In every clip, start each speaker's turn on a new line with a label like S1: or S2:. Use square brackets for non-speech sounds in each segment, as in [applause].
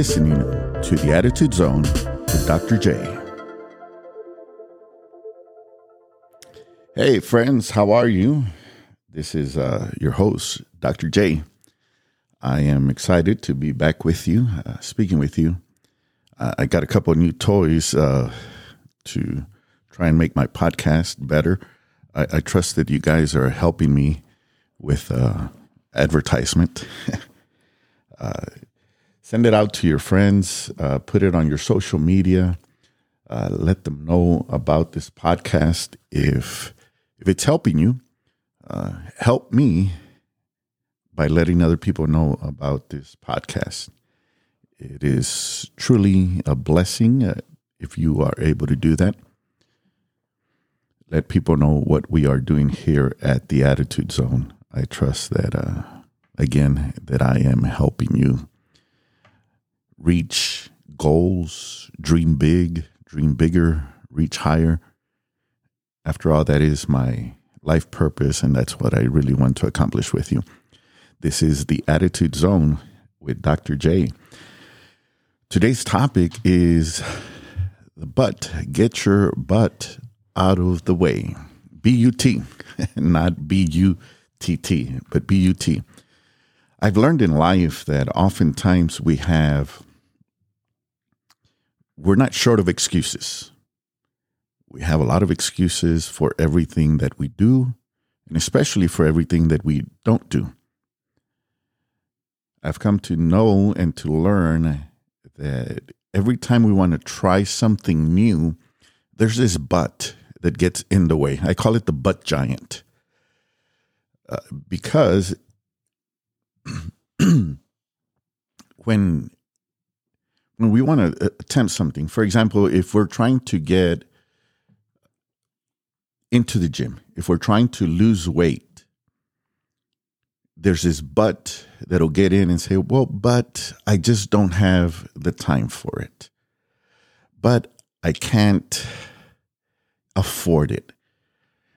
S1: listening to The Attitude Zone with Dr. J. Hey, friends, how are you? This is uh, your host, Dr. J. I am excited to be back with you, uh, speaking with you. Uh, I got a couple of new toys uh, to try and make my podcast better. I, I, trust that you guys are helping me with uh, advertisement. [laughs] Send it out to your friends, uh, put it on your social media, uh, let them know about this podcast. If if it's helping you, uh, help me by letting other people know about this podcast. It is truly a blessing uh, if you are able to do that. Let people know what we are doing here at the Attitude Zone. I trust that uh, again that I am helping you reach goals, dream big, dream bigger, reach higher. After all, that is my life purpose, and that's what I really want to accomplish with you. This is the Attitude Zone with Dr. J. Today's topic is the butt. Get your butt out of the way. B U T, [laughs] not B U T T, but B U T. I've learned in life that oftentimes we have, we're not short of excuses. We have a lot of excuses for everything that we do, and especially for everything that we don't do. I've come to know and to learn that every time we want to try something new, there's this but that gets in the way. I call it the butt giant. Uh, because [clears throat] when when we want to uh, attempt something, for example, if we're trying to get into the gym, if we're trying to lose weight, there's this but that'll get in and say, well, but I just don't have the time for it. But I can't afford it.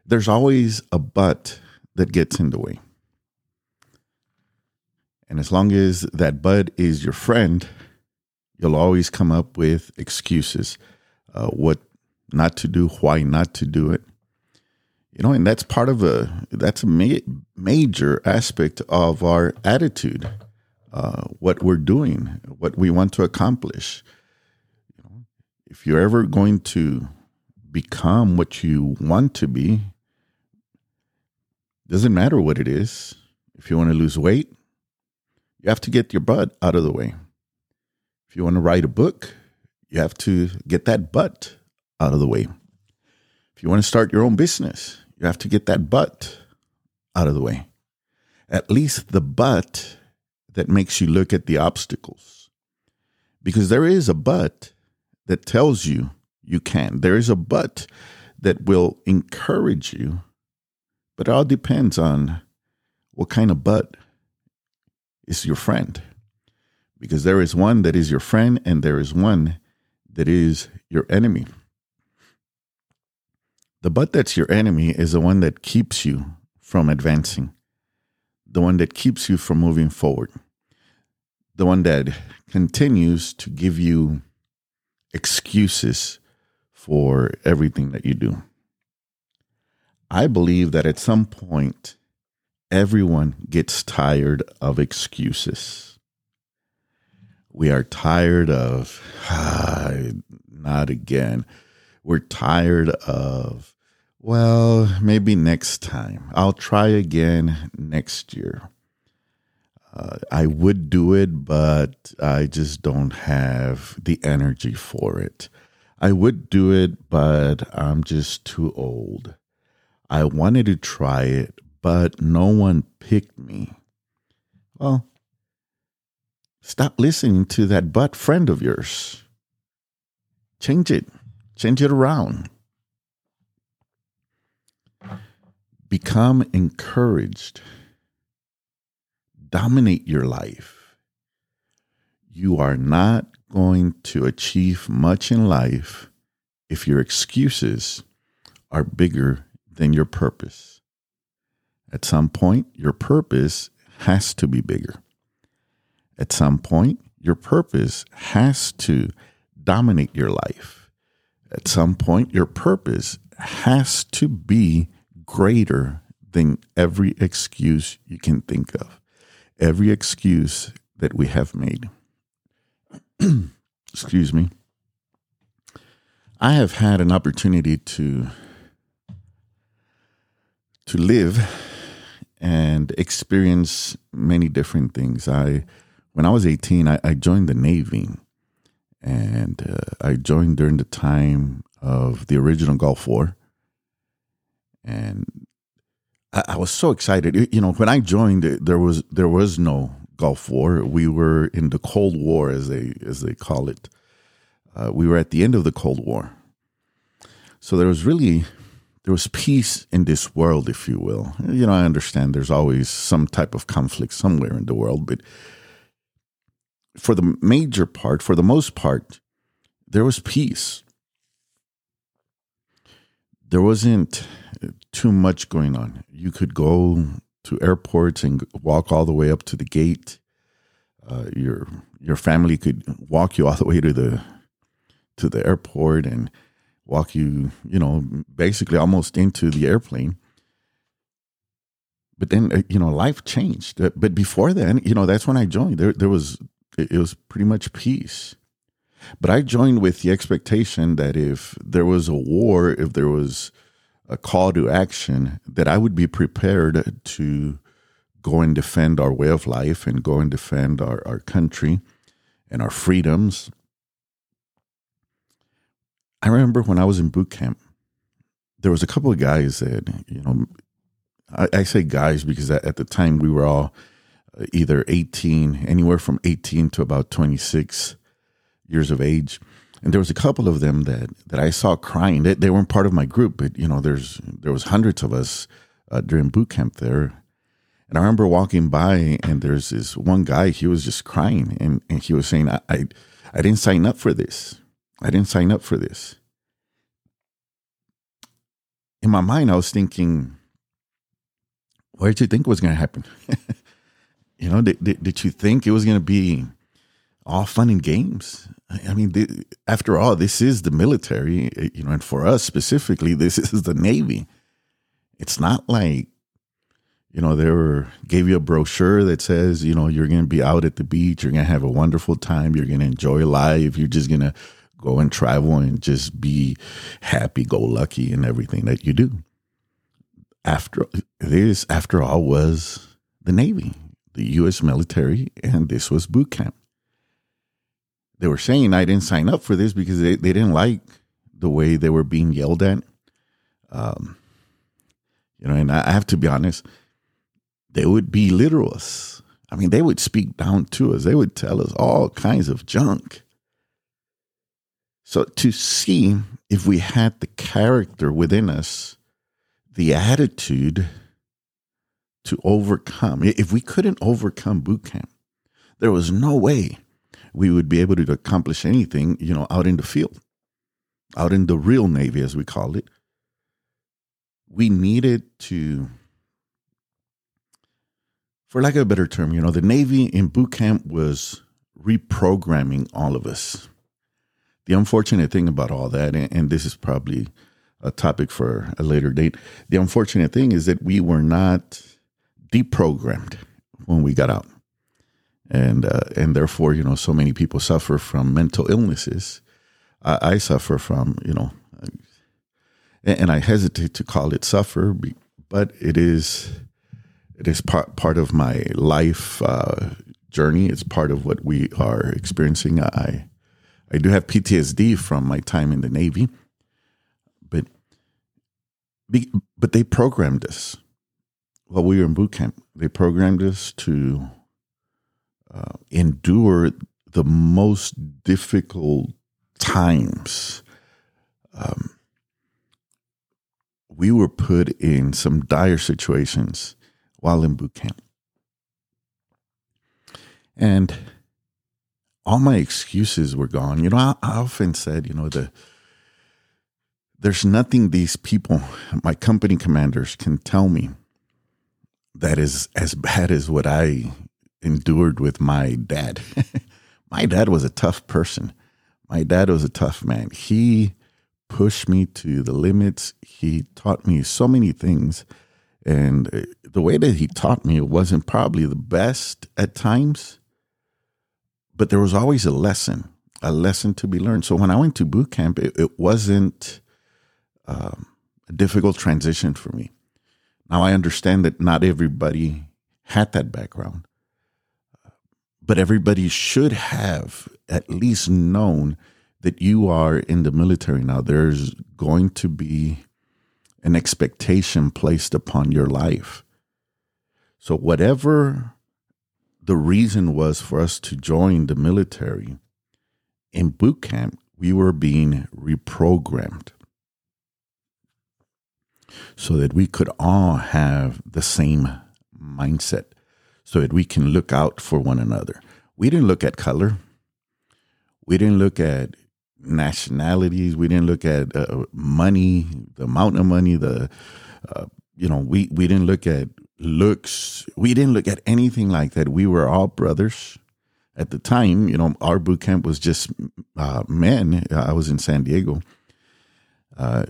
S1: There's always a but that gets in the way. And as long as that bud is your friend, you'll always come up with excuses, uh, what not to do, why not to do it. You know, and that's part of a that's a ma- major aspect of our attitude, uh, what we're doing, what we want to accomplish. You know, if you're ever going to become what you want to be, doesn't matter what it is. If you want to lose weight, you have to get your butt out of the way. If you want to write a book, you have to get that butt out of the way. If you want to start your own business, you have to get that butt out of the way. At least the butt that makes you look at the obstacles. Because there is a butt that tells you you can. There is a but that will encourage you, but it all depends on what kind of but is your friend. Because there is one that is your friend and there is one that is your enemy. The butt that's your enemy is the one that keeps you from advancing, the one that keeps you from moving forward, the one that continues to give you excuses for everything that you do. I believe that at some point, everyone gets tired of excuses. We are tired of, ah, [sighs] not again. We're tired of, well, maybe next time. I'll try again next year. Uh, I would do it, but I just don't have the energy for it. I would do it, but I'm just too old. I wanted to try it, but no one picked me. Well, stop listening to that butt friend of yours. Change it, change it around. Become encouraged. Dominate your life. You are not going to achieve much in life if your excuses are bigger than your purpose. At some point, your purpose has to be bigger. At some point, your purpose has to dominate your life. At some point, your purpose has to be greater than every excuse you can think of, every excuse that we have made. [clears throat] Excuse me. I have had an opportunity to to live and experience many different things. I when I was 18, I, I joined the Navy, and uh, I joined during the time of the original Gulf War, and I, I was so excited. You know, when I joined, there was there was no Gulf War. We were in the Cold War, as they as they call it. Uh, we were at the end of the Cold War, so there was really there was peace in this world, if you will. You know, I understand there's always some type of conflict somewhere in the world, but for the major part, for the most part, there was peace. There wasn't too much going on. You could go to airports and walk all the way up to the gate. Uh, your your family could walk you all the way to the to the airport and walk you, you know, basically almost into the airplane. But then, uh, you know, life changed. Uh, but before then, you know, that's when I joined. There, there was it was pretty much peace. But I joined with the expectation that if there was a war, if there was a call to action that I would be prepared to go and defend our way of life and go and defend our, our country and our freedoms. I remember when I was in boot camp, there was a couple of guys that, you know, I, I say guys because at the time we were all either 18, anywhere from 18 to about 26 years of age and there was a couple of them that that I saw crying. They, they weren't part of my group, but you know, there's there was hundreds of us uh, during boot camp there. And I remember walking by, and there's this one guy. He was just crying, and and he was saying, "I I, I didn't sign up for this. I didn't sign up for this." In my mind, I was thinking, "What did you think was going to happen?" [laughs] you know, did, did, did you think it was going to be all fun and games? I mean, the, after all, this is the military, eh, you know, and for us specifically, [laughs] this is the Navy. It's not like, you know, they were gave you a brochure that says, you know, you're going to be out at the beach, you're going to have a wonderful time, you're going to enjoy life, you're just going to go and travel and just be happy, go lucky, and everything that you do. After this, after all, was the Navy, the U.S. military, and this was boot camp they were saying I didn't sign up for this because they, they didn't like the way they were being yelled at. Um, you know, and I have to be honest, they would belittle us. I mean, they would speak down to us. They would tell us all kinds of junk. So to see if we had the character within us, the attitude to overcome, if we couldn't overcome boot camp, there was no way we would be able to accomplish anything, you know, out in the field, out in the real Navy, as we call it. We needed to, for lack of a better term, you know, the Navy in boot camp was reprogramming all of us. The unfortunate thing about all that, and, this is probably a topic for a later date, the unfortunate thing is that we were not deprogrammed when we got out and uh, and therefore you know so many people suffer from mental illnesses. I, I suffer from you know, and I hesitate to call it suffer, but it is it is part part of my life uh, journey. It's part of what we are experiencing. I I do have PTSD from my time in the Navy, but but they programmed us while we were in boot camp. They programmed us to uh, endure the most difficult times. Um, we were put in some dire situations while in boot camp. And all my excuses were gone. You know, I, I often said, you know, the there's nothing these people, my company commanders, can tell me that is as bad as what I endured with my dad, [laughs] my dad was a tough person. My dad was a tough man. He pushed me to the limits. He taught me so many things. And uh, the way that he taught me wasn't probably the best at times, but there was always a lesson, a lesson to be learned. So when I went to boot camp, it, it wasn't um, a difficult transition for me. Now I understand that not everybody had that background, but everybody should have at least known that you are in the military now. There's going to be an expectation placed upon your life. So, whatever the reason was for us to join the military, in boot camp, we were being reprogrammed so that we could all have the same mindset, so that we can look out for one another. We didn't look at color. We didn't look at nationalities. We didn't look at uh, money, the amount of money, the, uh, you know, we, we didn't look at looks. We didn't look at anything like that. We were all brothers. At the time, you know, our boot camp was just uh, men. I was in San Diego. Uh,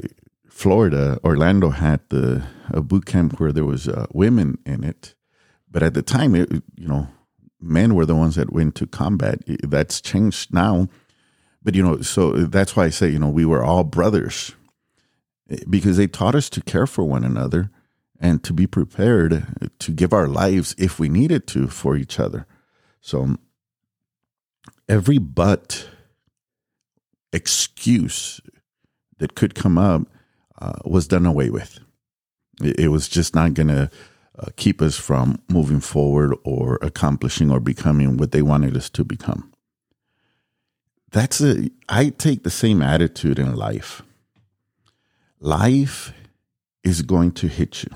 S1: Florida, Orlando had the a boot camp where there was uh, women in it, but at the time, it, you know, men were the ones that went to combat. That's changed now, but you know, so that's why I say, you know, we were all brothers because they taught us to care for one another and to be prepared to give our lives if we needed to for each other. So every but excuse that could come up uh, was done away with. It, it was just not going to uh, keep us from moving forward or accomplishing or becoming what they wanted us to become. That's a, I take the same attitude in life. Life is going to hit you.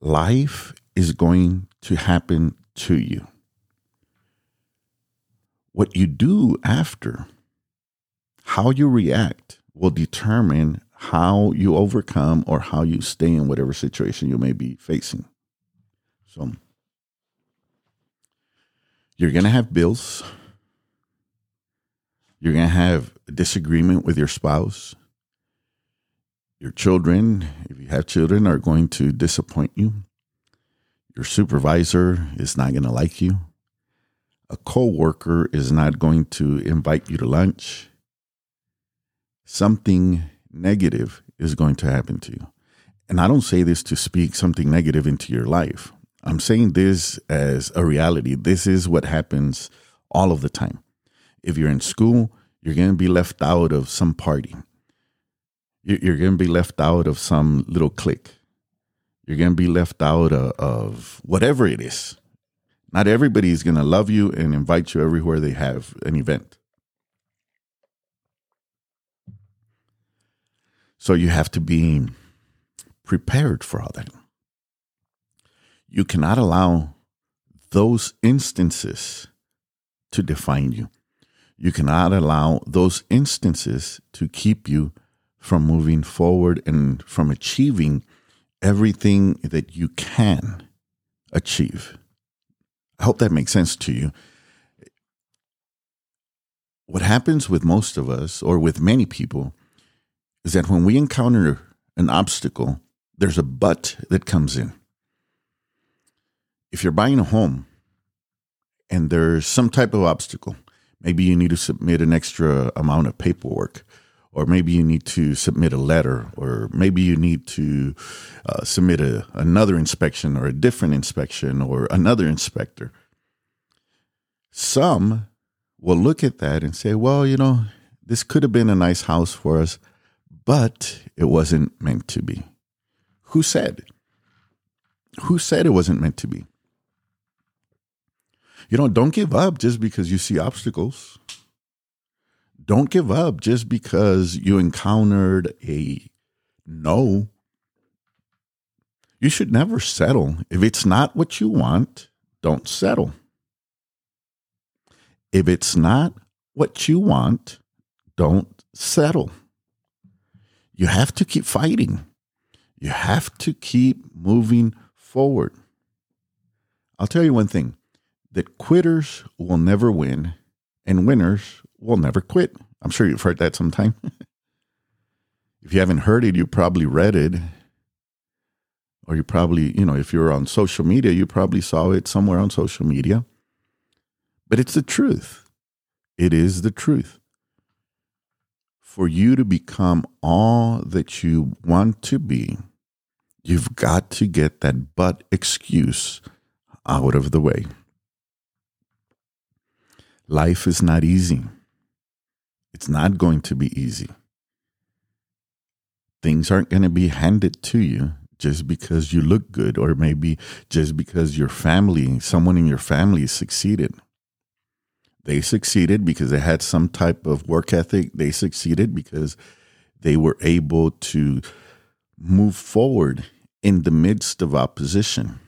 S1: Life is going to happen to you. What you do after, how you react, will determine how you overcome or how you stay in whatever situation you may be facing. So you're going to have bills. You're going to have a disagreement with your spouse. Your children, if you have children, are going to disappoint you. Your supervisor is not going to like you. A coworker is not going to invite you to lunch. Something negative is going to happen to you. And I don't say this to speak something negative into your life. I'm saying this as a reality. This is what happens all of the time. If you're in school, you're going to be left out of some party. You're going to be left out of some little clique. You're going to be left out of, whatever it is. Not everybody is going to love you and invite you everywhere they have an event. So you have to be prepared for all that. You cannot allow those instances to define you. You cannot allow those instances to keep you from moving forward and from achieving everything that you can achieve. I hope that makes sense to you. What happens with most of us, or with many people, is that when we encounter an obstacle, there's a but that comes in. If you're buying a home and there's some type of obstacle, maybe you need to submit an extra amount of paperwork, or maybe you need to submit a letter, or maybe you need to uh, submit a, another inspection or a different inspection or another inspector. Some will look at that and say, well, you know, this could have been a nice house for us, but it wasn't meant to be. Who said? Who said it wasn't meant to be? You know, don't give up just because you see obstacles. Don't give up just because you encountered a no. You should never settle. If it's not what you want, don't settle. If it's not what you want, don't settle. You have to keep fighting. You have to keep moving forward. I'll tell you one thing that quitters will never win and winners will never quit. I'm sure you've heard that sometime. [laughs] if you haven't heard it, you probably read it. Or you probably, you know, if you're on social media, you probably saw it somewhere on social media. But it's the truth. It is the truth. For you to become all that you want to be, you've got to get that but excuse out of the way. Life is not easy. It's not going to be easy. Things aren't going to be handed to you just because you look good, or maybe just because your family, someone in your family succeeded. They succeeded because they had some type of work ethic. They succeeded because they were able to move forward in the midst of opposition,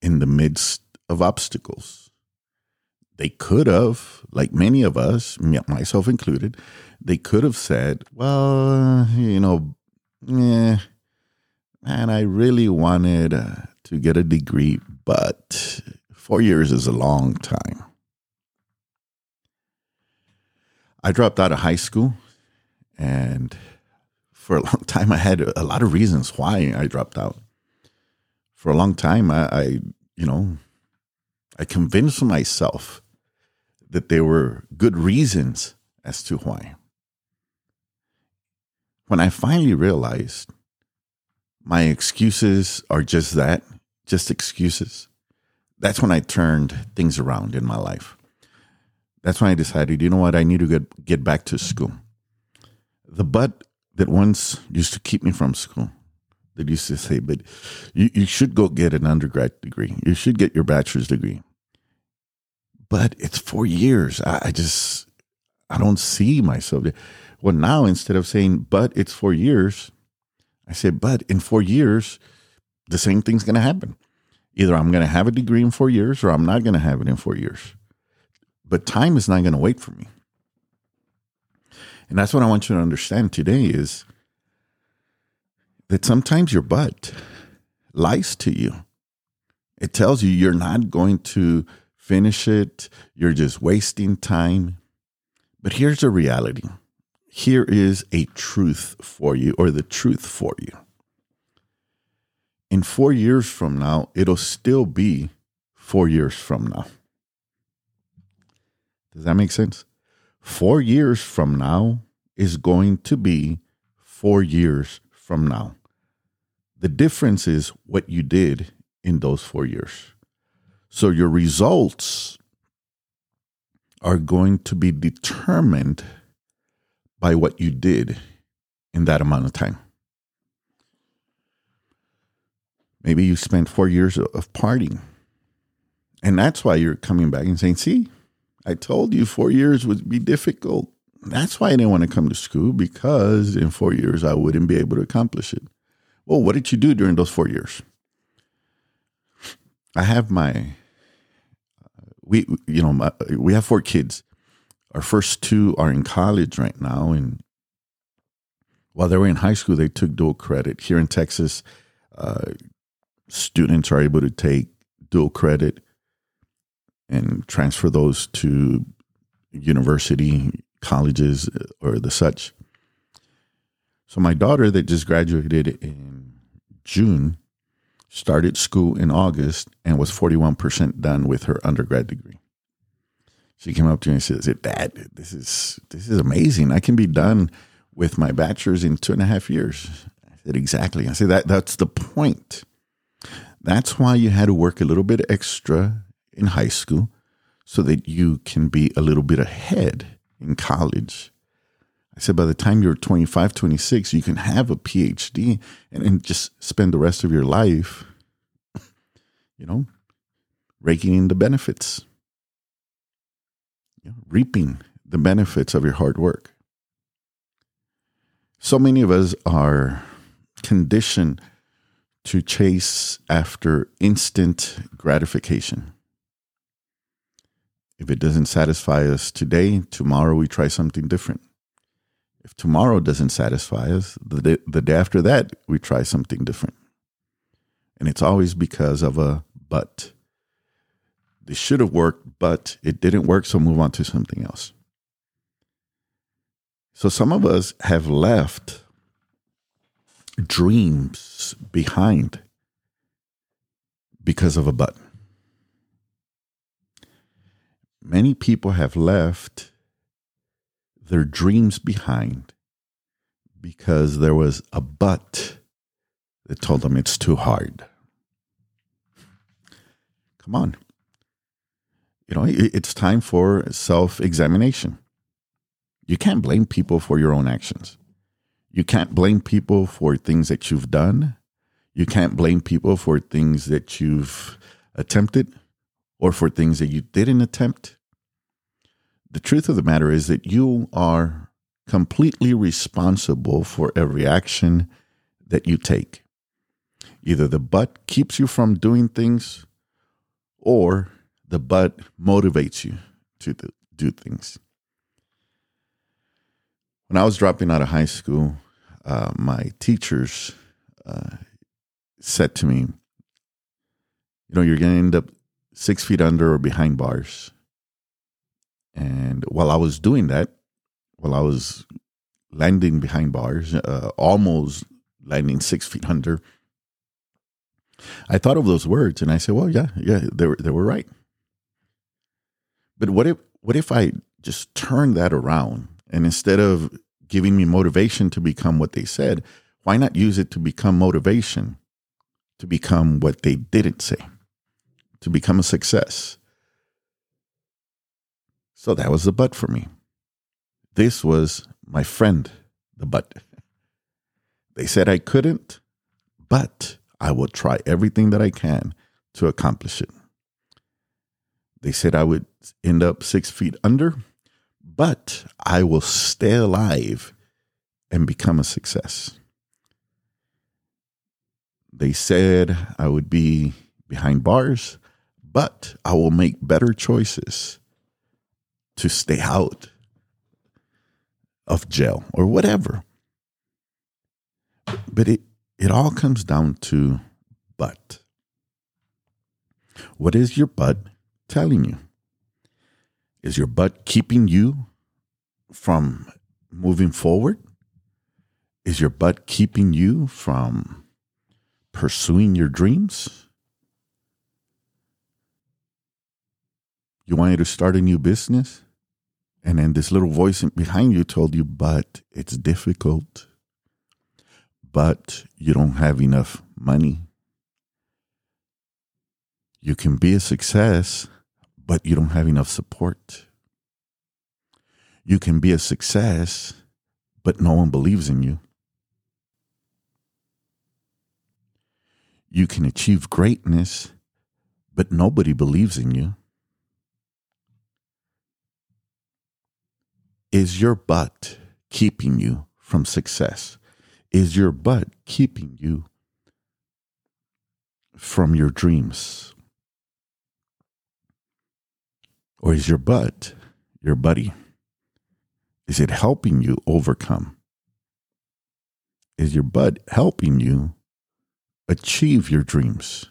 S1: in the midst of obstacles. They could have, like many of us, myself included, they could have said, well, you know, yeah, man, I really wanted uh, to get a degree, but four years is a long time. I dropped out of high school and for a [laughs] long time I had a lot of reasons why I dropped out. For a long time I, I you know, I convinced myself that there were good reasons as to why. When I finally realized my excuses are just that, just excuses, that's when I turned things around in my life. That's when I decided, you know what, I need to get, get back to school. The but that once used to keep me from school, that used to say, but you, you should go get an undergrad degree. You should get your bachelor's degree but it's four years. I, I just, I don't see myself. Well, now instead of saying, but it's four years, I say, but in four years, the same thing's going to happen. Either I'm going to have a degree in four years or I'm not going to have it in four years. But time is not going to wait for me. And that's what I want you to understand today is that sometimes your butt lies to you. It tells you you're not going to finish it. You're just wasting time. But here's the reality here is a truth for you, or the truth for you. In four years from now, it'll still be four years from now. Does that make sense? Four years from now is going to be four years from now. The difference is what you did in those four years. So your results are going to be determined by what you did in that amount of time. Maybe you spent four years of partying. And that's why you're coming back and saying, see, I told you four years would be difficult. That's why I didn't want to come to school because in four years I wouldn't be able to accomplish it. Well, what did you do during those four years? I have my we you know my, we have four kids. Our first two are in college right now, and while they were in high school, they took dual credit. Here in Texas, uh, students are able to take dual credit and transfer those to university colleges uh, or the such. So my daughter that just graduated in June started school in August and was 41% done with her undergrad degree. She came up to me and says, Dad, this is this is amazing. I can be done with my bachelor's in two and a half years. I said, Exactly. I said that that's the point. That's why you had to work a little bit extra in high school so that you can be a little bit ahead in college. I said, by the time you're 25, 26, you can have a PhD and, and just spend the rest of your life, you know, raking in the benefits, you know, reaping the benefits of your hard work. So many of us are conditioned to chase after instant gratification. If it doesn't satisfy us today, tomorrow we try something different. If tomorrow doesn't satisfy us, the day, the day after that, we try something different. And it's always because of a but. This should have worked, but it didn't work, so move on to something else. So some of us have left dreams behind because of a but. Many people have left their dreams behind because there was a but that told them it's too hard. Come on. You know, it's time for self examination. You can't blame people for your own actions. You can't blame people for things that you've done. You can't blame people for things that you've attempted or for things that you didn't attempt. The truth of the matter is that you are completely responsible for every action that you take. Either the but keeps you from doing things or the but motivates you to do things. When I was dropping out of high school, uh, my teachers uh, said to me, You know, you're going to end up six feet under or behind bars. And while I was doing that, while I was landing behind bars, uh, almost landing six feet under, I thought of those words and I said, "Well, yeah, yeah, they were they were right." But what if what if I just turned that around and instead of giving me motivation to become what they said, why not use it to become motivation to become what they didn't say, to become a success? So that was the but for me. This was my friend, the but. They said I couldn't, but I will try everything that I can to accomplish it. They said I would end up six feet under, but I will stay alive and become a success. They said I would be behind bars, but I will make better choices to stay out of jail or whatever. But it, it all comes down to but. What is your butt telling you? Is your butt keeping you from moving forward? Is your butt keeping you from pursuing your dreams? You wanted to start a new business? And then this little voice behind you told you, but it's difficult. But you don't have enough money. You can be a success, but you don't have enough support. You can be a success, but no one believes in you. You can achieve greatness, but nobody believes in you. Is your butt keeping you from success? Is your butt keeping you from your dreams? Or is your butt your buddy? Is it helping you overcome? Is your butt helping you achieve your dreams?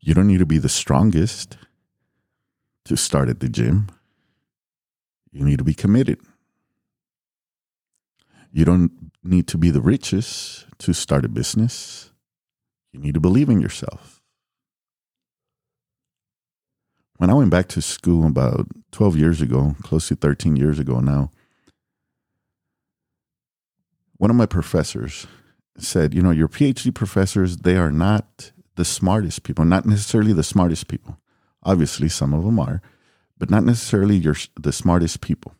S1: You don't need to be the strongest to start at the gym. You need to be committed. You don't need to be the richest to start a business. You need to believe in yourself. When I went back to school about 12 years ago, close to 13 years ago now, one of my professors said, You know, your PhD professors, they are not the smartest people, not necessarily the smartest people. Obviously, some of them are, but not necessarily your, the smartest people.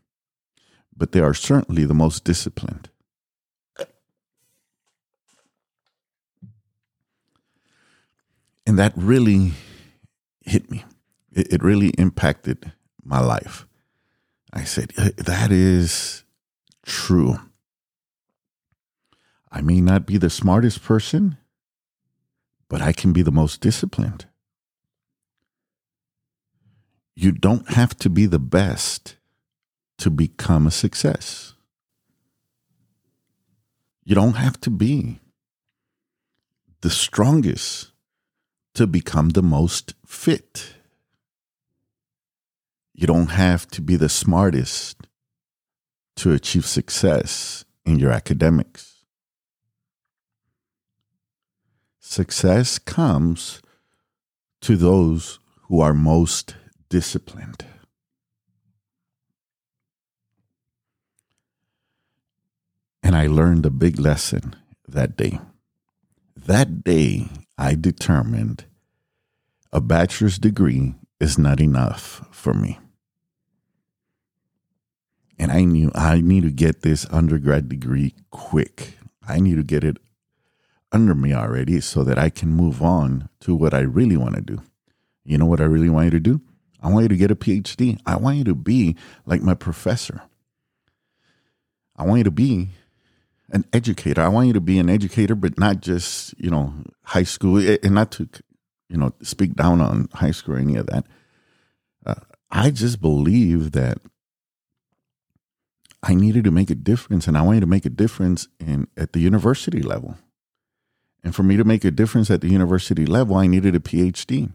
S1: But they are certainly the most disciplined. And that really hit me. It, it really impacted my life. I said, uh, that is true. I may not be the smartest person, but I can be the most disciplined. You don't have to be the best to become a success. You don't have to be the strongest to become the most fit. You don't have to be the smartest to achieve success in your academics. Success comes to those who are most disciplined. And I learned a big lesson that day. That day, I determined a bachelor's degree is not enough for me. And I knew I need to get this undergrad degree quick. I need to get it under me already so that I can move on to what I really want to do. You know what I really want to do? I want you to get a PhD. I want you to be like my professor. I want you to be an educator. I want you to be an educator, but not just, you know, high school and not to, you know, speak down on high school or any of that. Uh, I just believe that I needed to make a difference and I wanted to make a difference in at the university level. And for me to make a difference at the university level, I needed a PhD.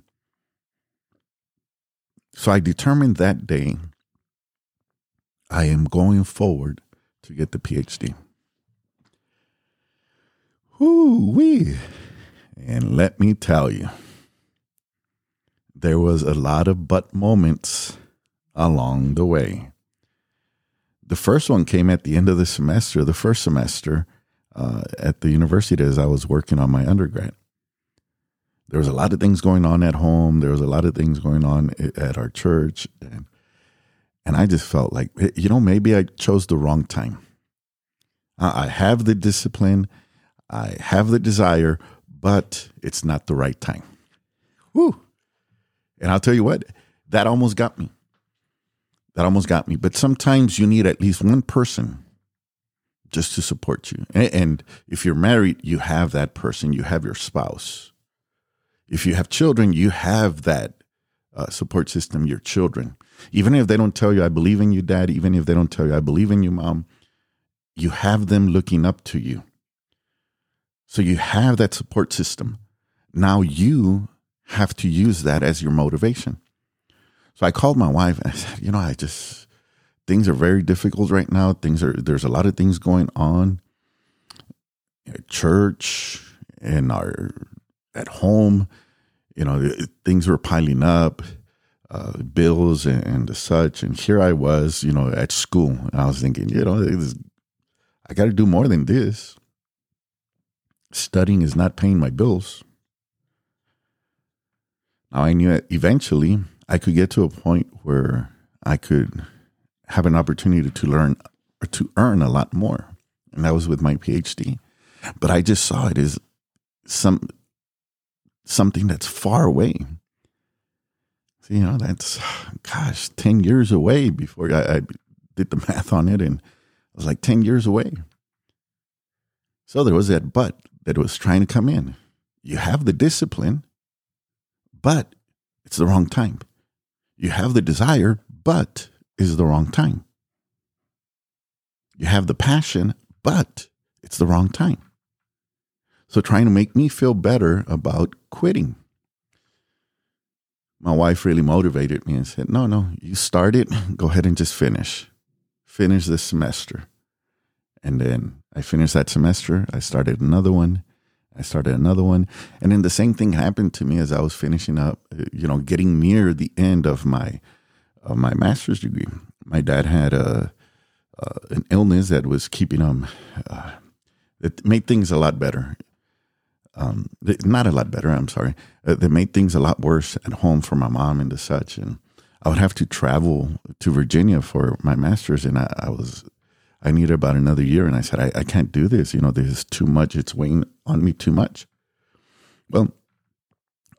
S1: So I determined that day I am going forward to get the PhD. Whoo wee. And let me tell you, there was a lot of but moments along the way. The first one came at the end of the semester, the first semester uh, at the university as I was working on my undergrad. There was a lot of things going on at home. There was a lot of things going on at our church, and and I just felt like you know maybe I chose the wrong time. I have the discipline, I have the desire, but it's not the right time. Woo! And I'll tell you what, that almost got me that almost got me. But sometimes you need at least one person just to support you. And if you're married, you have that person, you have your spouse. If you have children, you have that uh, support system, your children. Even if they don't tell you, I believe in you, dad, even if they don't tell you, I believe in you, mom, you have them looking up to you. So you have that support system. Now you have to use that as your motivation. So I called my wife and I said, you know, I just things are very difficult right now. Things are there's a lot of things going on church and our at home. You know, things were piling up, uh, bills and, and such. And here I was, you know, at school, and I was thinking, you know, I got to do more than this. Studying is not paying my bills. Now I knew that eventually I could get to a point where I could have an opportunity to learn or to earn a lot more. And that was with my PhD. But I just saw it as some something that's far away. So, you know, that's gosh, 10 years away before I, I did the [laughs] math on it and it was like 10 years away. So there was that but that was trying to come in. You have the discipline, but it's the wrong time. You have the desire, but is the wrong time. You have the passion, but it's the wrong time. So, trying to make me feel better about quitting. My wife really motivated me and said, No, no, you started, [laughs] go ahead and just finish. Finish this semester. And then I finished that semester. I started another one. I started another one. And then the same thing happened to me as I was finishing up, you know, getting near the end of my of my master's degree. My dad had a uh, an illness that was keeping him. Uh, it made things a lot better. Um, not a lot better. I'm sorry. Uh, that made things a lot worse at home for my mom and the such. And I would have to travel to Virginia for my master's, and I, I was I needed about another year. And I said, I, I can't do this. You know, this is too much. It's weighing on me too much. Well,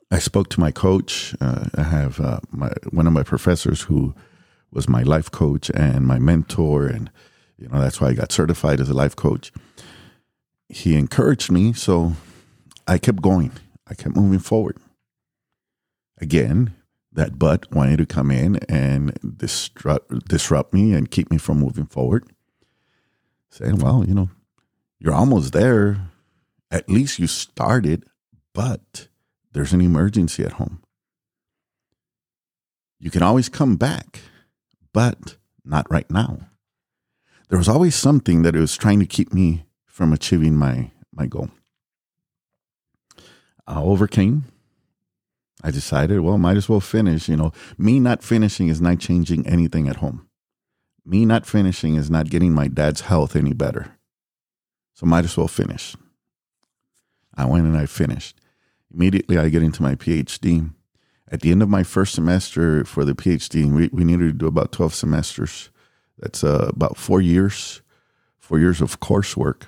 S1: I spoke to my coach. Uh, I have uh, my one of my professors who was my life coach and my mentor, and you know that's why I got certified as a life coach. He encouraged me, so I kept going. I kept moving forward. Again, that butt wanted to come in and disrupt, disrupt me and keep me from moving forward saying, well, you know, you're almost there. At least you started. but there's an emergency at home. You can always come back, but not right now. There was always something that was trying to keep me from achieving my, my goal. Overcame. I decided, well, might as well finish. You know, me not finishing is not changing anything at home. Me not finishing is not getting my dad's health any better. So might as well finish. I went and I finished. Immediately, I get into my PhD. At the end of my first semester for the PhD, we, we needed to do about 12 semesters. That's uh, about four years, four years of coursework.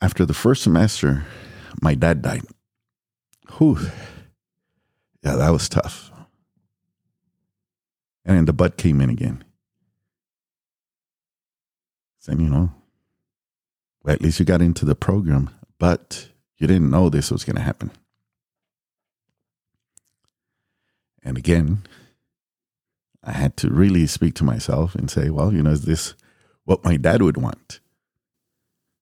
S1: After the first semester, my dad died. Whew. Yeah, that was tough. And then the but came in again. Saying, you know, well, at least you got into the program, but you didn't know this was going to happen. And again, I had to really speak to myself and say, well, you know, is this what my dad would want?